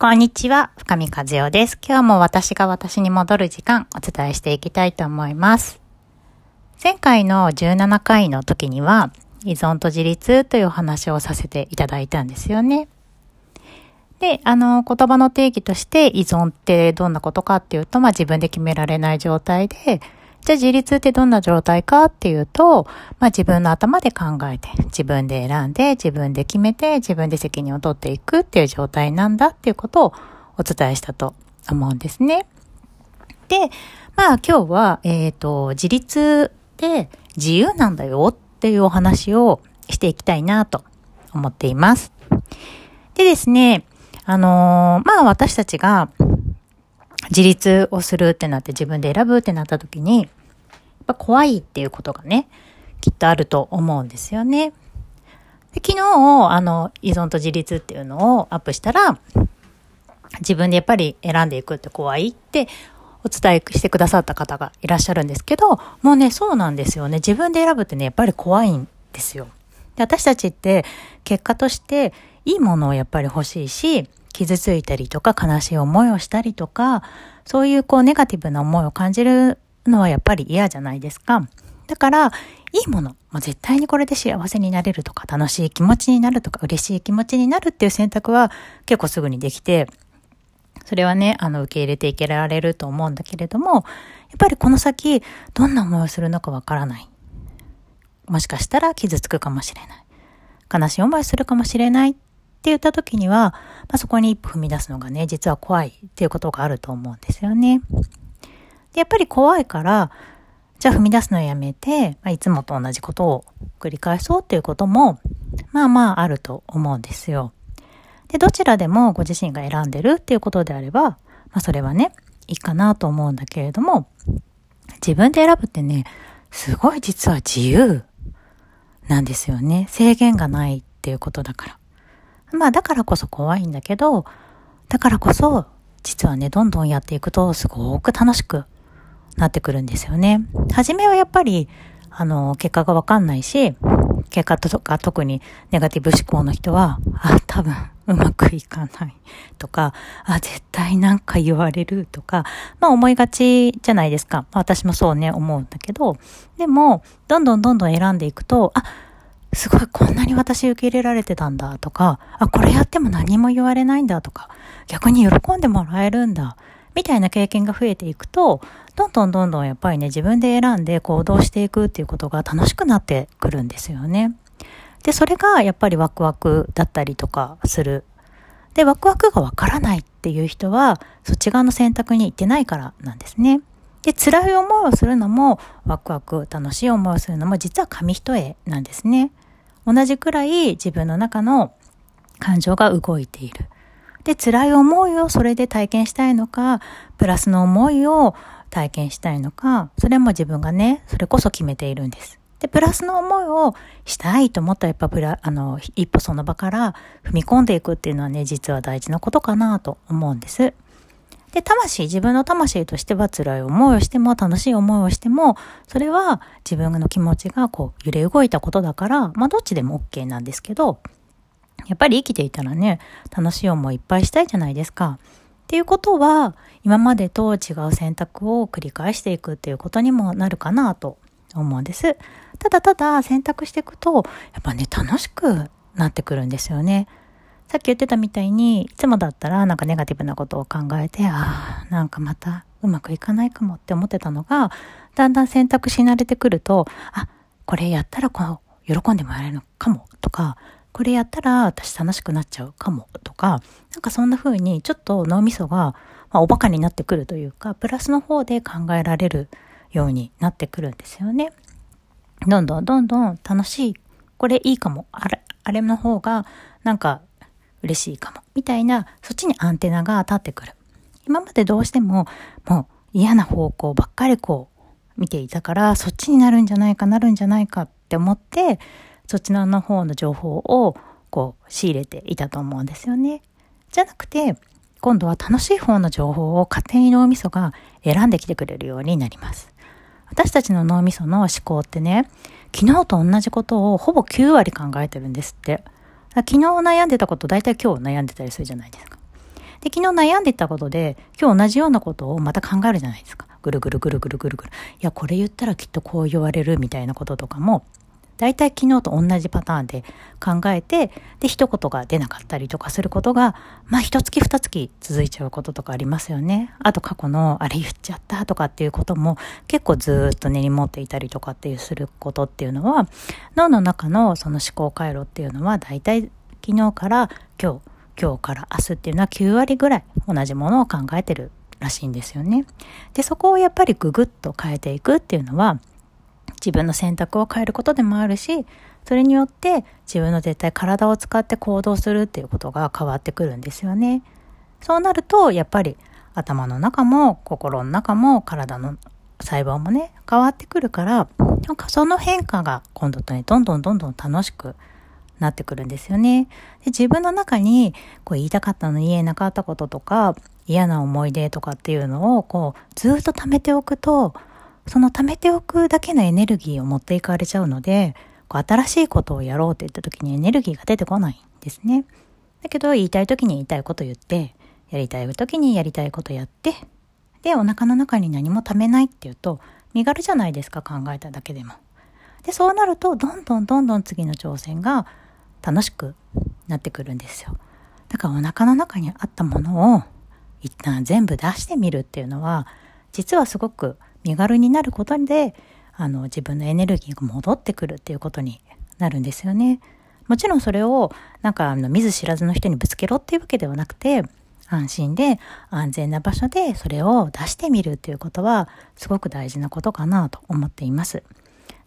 こんにちは、深見和代です。今日も私が私に戻る時間お伝えしていきたいと思います。前回の17回の時には、依存と自立というお話をさせていただいたんですよね。で、あの、言葉の定義として依存ってどんなことかっていうと、まあ自分で決められない状態で、じゃあ自立ってどんな状態かっていうと、まあ自分の頭で考えて、自分で選んで、自分で決めて、自分で責任を取っていくっていう状態なんだっていうことをお伝えしたと思うんですね。で、まあ今日は、えっ、ー、と、自立って自由なんだよっていうお話をしていきたいなと思っています。でですね、あのー、まあ私たちが自立をするってなって自分で選ぶってなった時に、やっぱ怖いっていうことがね、きっとあると思うんですよね。で昨日、あの、依存と自立っていうのをアップしたら、自分でやっぱり選んでいくって怖いってお伝えしてくださった方がいらっしゃるんですけど、もうね、そうなんですよね。自分で選ぶってね、やっぱり怖いんですよ。で私たちって結果としていいものをやっぱり欲しいし、傷ついたりとか悲しい思いをしたりとか、そういうこうネガティブな思いを感じるのはやっぱり嫌じゃないですか。だから、いいもの、まあ、絶対にこれで幸せになれるとか、楽しい気持ちになるとか、嬉しい気持ちになるっていう選択は結構すぐにできて、それはね、あの、受け入れていけられると思うんだけれども、やっぱりこの先、どんな思いをするのかわからない。もしかしたら傷つくかもしれない。悲しい思いするかもしれないって言った時には、まあ、そこに一歩踏み出すのがね、実は怖いっていうことがあると思うんですよね。でやっぱり怖いから、じゃあ踏み出すのをやめて、まあ、いつもと同じことを繰り返そうっていうことも、まあまああると思うんですよ。で、どちらでもご自身が選んでるっていうことであれば、まあそれはね、いいかなと思うんだけれども、自分で選ぶってね、すごい実は自由なんですよね。制限がないっていうことだから。まあだからこそ怖いんだけど、だからこそ、実はね、どんどんやっていくとすごく楽しくなってくるんですよね。初めはやっぱり、あの、結果がわかんないし、結果とか特にネガティブ思考の人は、あ、多分うまくいかないとか、あ、絶対なんか言われるとか、まあ思いがちじゃないですか。私もそうね、思うんだけど、でも、どんどんどんどん選んでいくと、あ、すごいこんなに私受け入れられてたんだとか、あ、これやっても何も言われないんだとか、逆に喜んでもらえるんだ、みたいな経験が増えていくと、どんどんどんどんやっぱりね、自分で選んで行動していくっていうことが楽しくなってくるんですよね。で、それがやっぱりワクワクだったりとかする。で、ワクワクがわからないっていう人は、そっち側の選択に行ってないからなんですね。で、辛い思いをするのも、ワクワク、楽しい思いをするのも、実は紙一重なんですね。同じくらい自分の中の感情が動いている。で、辛い思いをそれで体験したいのか、プラスの思いを体験したいのか、それも自分がね、それこそ決めているんです。で、プラスの思いをしたいと思ったらやっぱプラ、あの、一歩その場から踏み込んでいくっていうのはね、実は大事なことかなと思うんです。で、魂、自分の魂としては辛い思いをしても、楽しい思いをしても、それは自分の気持ちがこう揺れ動いたことだから、まあどっちでも OK なんですけど、やっぱり生きていたらね、楽しい思いいっぱいしたいじゃないですか。っていうことは、今までと違う選択を繰り返していくっていうことにもなるかなと思うんです。ただただ選択していくと、やっぱね、楽しくなってくるんですよね。さっき言ってたみたいに、いつもだったらなんかネガティブなことを考えて、ああ、なんかまたうまくいかないかもって思ってたのが、だんだん選択し慣れてくると、あ、これやったらこう、喜んでもらえるのかもとか、これやったら私楽しくなっちゃうかもとか、なんかそんな風にちょっと脳みそが、まあ、おバカになってくるというか、プラスの方で考えられるようになってくるんですよね。どんどんどんどん楽しい、これいいかも、あれ、あれの方がなんか嬉しいかも。みたいな、そっちにアンテナが立ってくる。今までどうしても、もう嫌な方向ばっかりこう見ていたから、そっちになるんじゃないかなるんじゃないかって思って、そっちの方の情報をこう仕入れていたと思うんですよね。じゃなくて、今度は楽しい方の情報を勝手に脳みそが選んできてくれるようになります。私たちの脳みその思考ってね、昨日と同じことをほぼ9割考えてるんですって。昨日悩んでたこと大体今日悩んでたりするじゃないですか。で、昨日悩んでたことで、今日同じようなことをまた考えるじゃないですか。ぐるぐるぐるぐるぐるぐる。いや、これ言ったらきっとこう言われるみたいなこととかも、大体昨日と同じパターンで考えて、で、一言が出なかったりとかすることが、まあ、一月二月続いちゃうこととかありますよね。あと過去の、あれ言っちゃったとかっていうことも、結構ずっと根に持っていたりとかっていうすることっていうのは、脳の中のその思考回路っていうのは、大体昨日から今日、今日から明日っていうのは9割ぐらい同じものを考えてるらしいんですよね。で、そこをやっぱりググッと変えていくっていうのは、自分の選択を変えることでもあるし、それによって自分の絶対体を使って行動するっていうことが変わってくるんですよね。そうなると、やっぱり頭の中も心の中も体の細胞もね、変わってくるから、なんかその変化が今度とね、どんどんどんどん楽しくなってくるんですよね。で自分の中にこう言いたかったのに言えなかったこととか、嫌な思い出とかっていうのをこうずっと貯めておくと、その貯めておくだけのエネルギーを持っていかれちゃうので、こう新しいことをやろうって言った時にエネルギーが出てこないんですね。だけど言いたい時に言いたいこと言って、やりたい時にやりたいことやって、で、お腹の中に何も貯めないっていうと、身軽じゃないですか、考えただけでも。で、そうなると、どんどんどんどん次の挑戦が楽しくなってくるんですよ。だからお腹の中にあったものを一旦全部出してみるっていうのは、実はすごく身軽になることで、あの、自分のエネルギーが戻ってくるっていうことになるんですよね。もちろんそれを、なんか、あの、見ず知らずの人にぶつけろっていうわけではなくて、安心で安全な場所でそれを出してみるっていうことは、すごく大事なことかなと思っています。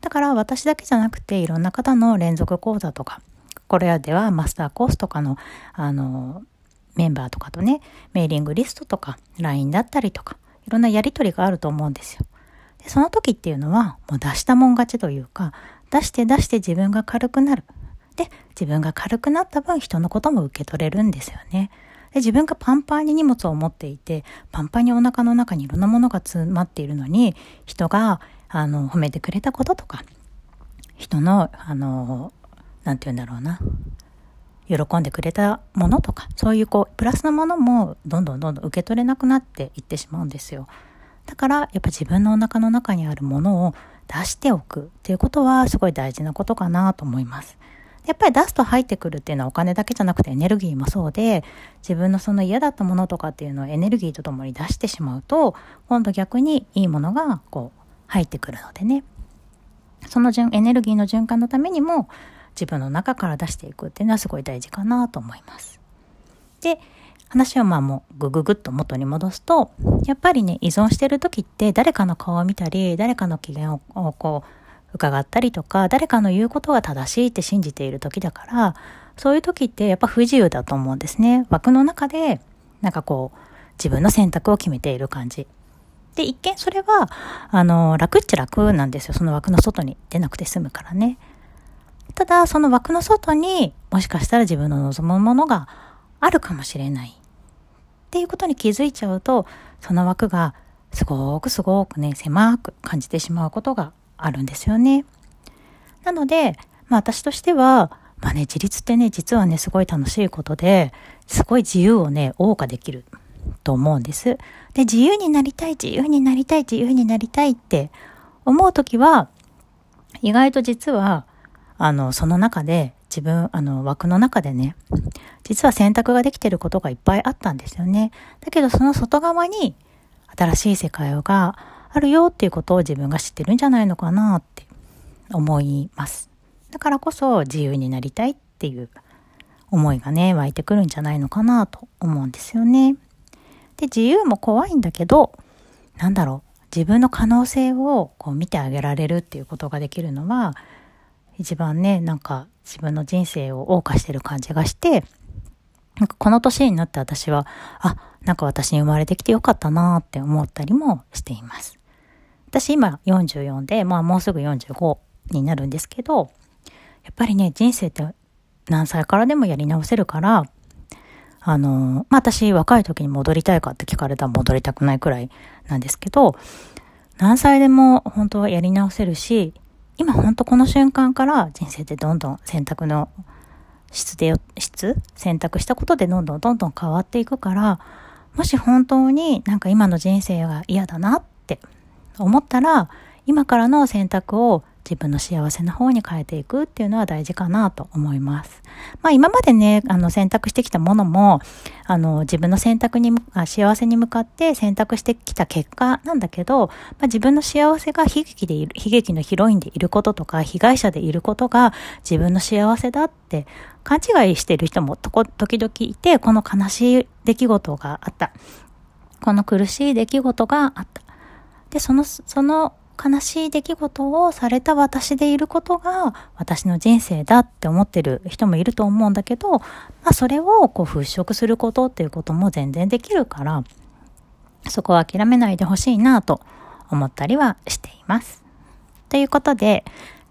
だから私だけじゃなくて、いろんな方の連続講座とか、これではマスターコースとかの、あの、メンバーとかとね、メーリングリストとか、LINE だったりとか、いろんなやりとりがあると思うんですよ。でその時っていうのは、もう出したもん勝ちというか、出して出して自分が軽くなる。で、自分が軽くなった分人のことも受け取れるんですよね。で自分がパンパンに荷物を持っていて、パンパンにお腹の中にいろんなものが詰まっているのに、人が、あの、褒めてくれたこととか、人の、あの、なんて言うんだろうな。喜んでくれたものとか、そういうこう、プラスのものもどんどんどんどん受け取れなくなっていってしまうんですよ。だから、やっぱ自分のお腹の中にあるものを出しておくっていうことはすごい大事なことかなと思います。やっぱり出すと入ってくるっていうのはお金だけじゃなくてエネルギーもそうで、自分のその嫌だったものとかっていうのをエネルギーとともに出してしまうと、今度逆にいいものがこう入ってくるのでね。そのエネルギーの循環のためにも、自分の中から出していくっていうのはすごい大事かなと思います。で、話をまあもうぐぐぐっと元に戻すと、やっぱりね、依存してる時って誰かの顔を見たり、誰かの機嫌をこう、伺ったりとか、誰かの言うことが正しいって信じている時だから、そういう時ってやっぱ不自由だと思うんですね。枠の中で、なんかこう、自分の選択を決めている感じ。で、一見それは、あの、楽っちゃ楽なんですよ。その枠の外に出なくて済むからね。ただ、その枠の外にもしかしたら自分の望むものがあるかもしれない。っていうことに気づいちゃうと、その枠がすごくすごくね、狭く感じてしまうことがあるんですよね。なので、まあ私としては、まあね、自立ってね、実はね、すごい楽しいことで、すごい自由をね、謳歌できると思うんです。で、自由になりたい、自由になりたい、自由になりたいって思うときは、意外と実はあの、その中で、自分、あの、枠の中でね、実は選択ができてることがいっぱいあったんですよね。だけど、その外側に、新しい世界があるよっていうことを自分が知ってるんじゃないのかなって思います。だからこそ自由になりたいっていう思いがね、湧いてくるんじゃないのかなと思うんですよね。で、自由も怖いんだけど、なんだろう、自分の可能性をこう見てあげられるっていうことができるのは、一番ね、なんか自分の人生を謳歌してる感じがして、なんかこの年になって私は、あ、なんか私に生まれてきてよかったなって思ったりもしています。私今44で、まあもうすぐ45になるんですけど、やっぱりね、人生って何歳からでもやり直せるから、あの、まあ私若い時に戻りたいかって聞かれたら戻りたくないくらいなんですけど、何歳でも本当はやり直せるし、今本当この瞬間から人生でどんどん選択の質で、質選択したことでどんどんどんどん変わっていくから、もし本当になんか今の人生は嫌だなって思ったら、今からの選択を自分の幸せの方に変えていくっていうのは大事かなと思います。まあ今までね、あの選択してきたものも、あの自分の選択に、幸せに向かって選択してきた結果なんだけど、まあ自分の幸せが悲劇でいる、悲劇のヒロインでいることとか、被害者でいることが自分の幸せだって勘違いしている人もとこ、時々いて、この悲しい出来事があった。この苦しい出来事があった。で、その、その悲しい出来事をされた私でいることが私の人生だって思ってる人もいると思うんだけど、まあそれをこう払拭することっていうことも全然できるから、そこは諦めないでほしいなと思ったりはしています。ということで、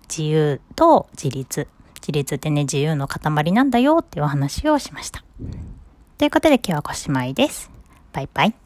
自由と自立。自立ってね、自由の塊なんだよっていうお話をしました。ということで今日はおしまいです。バイバイ。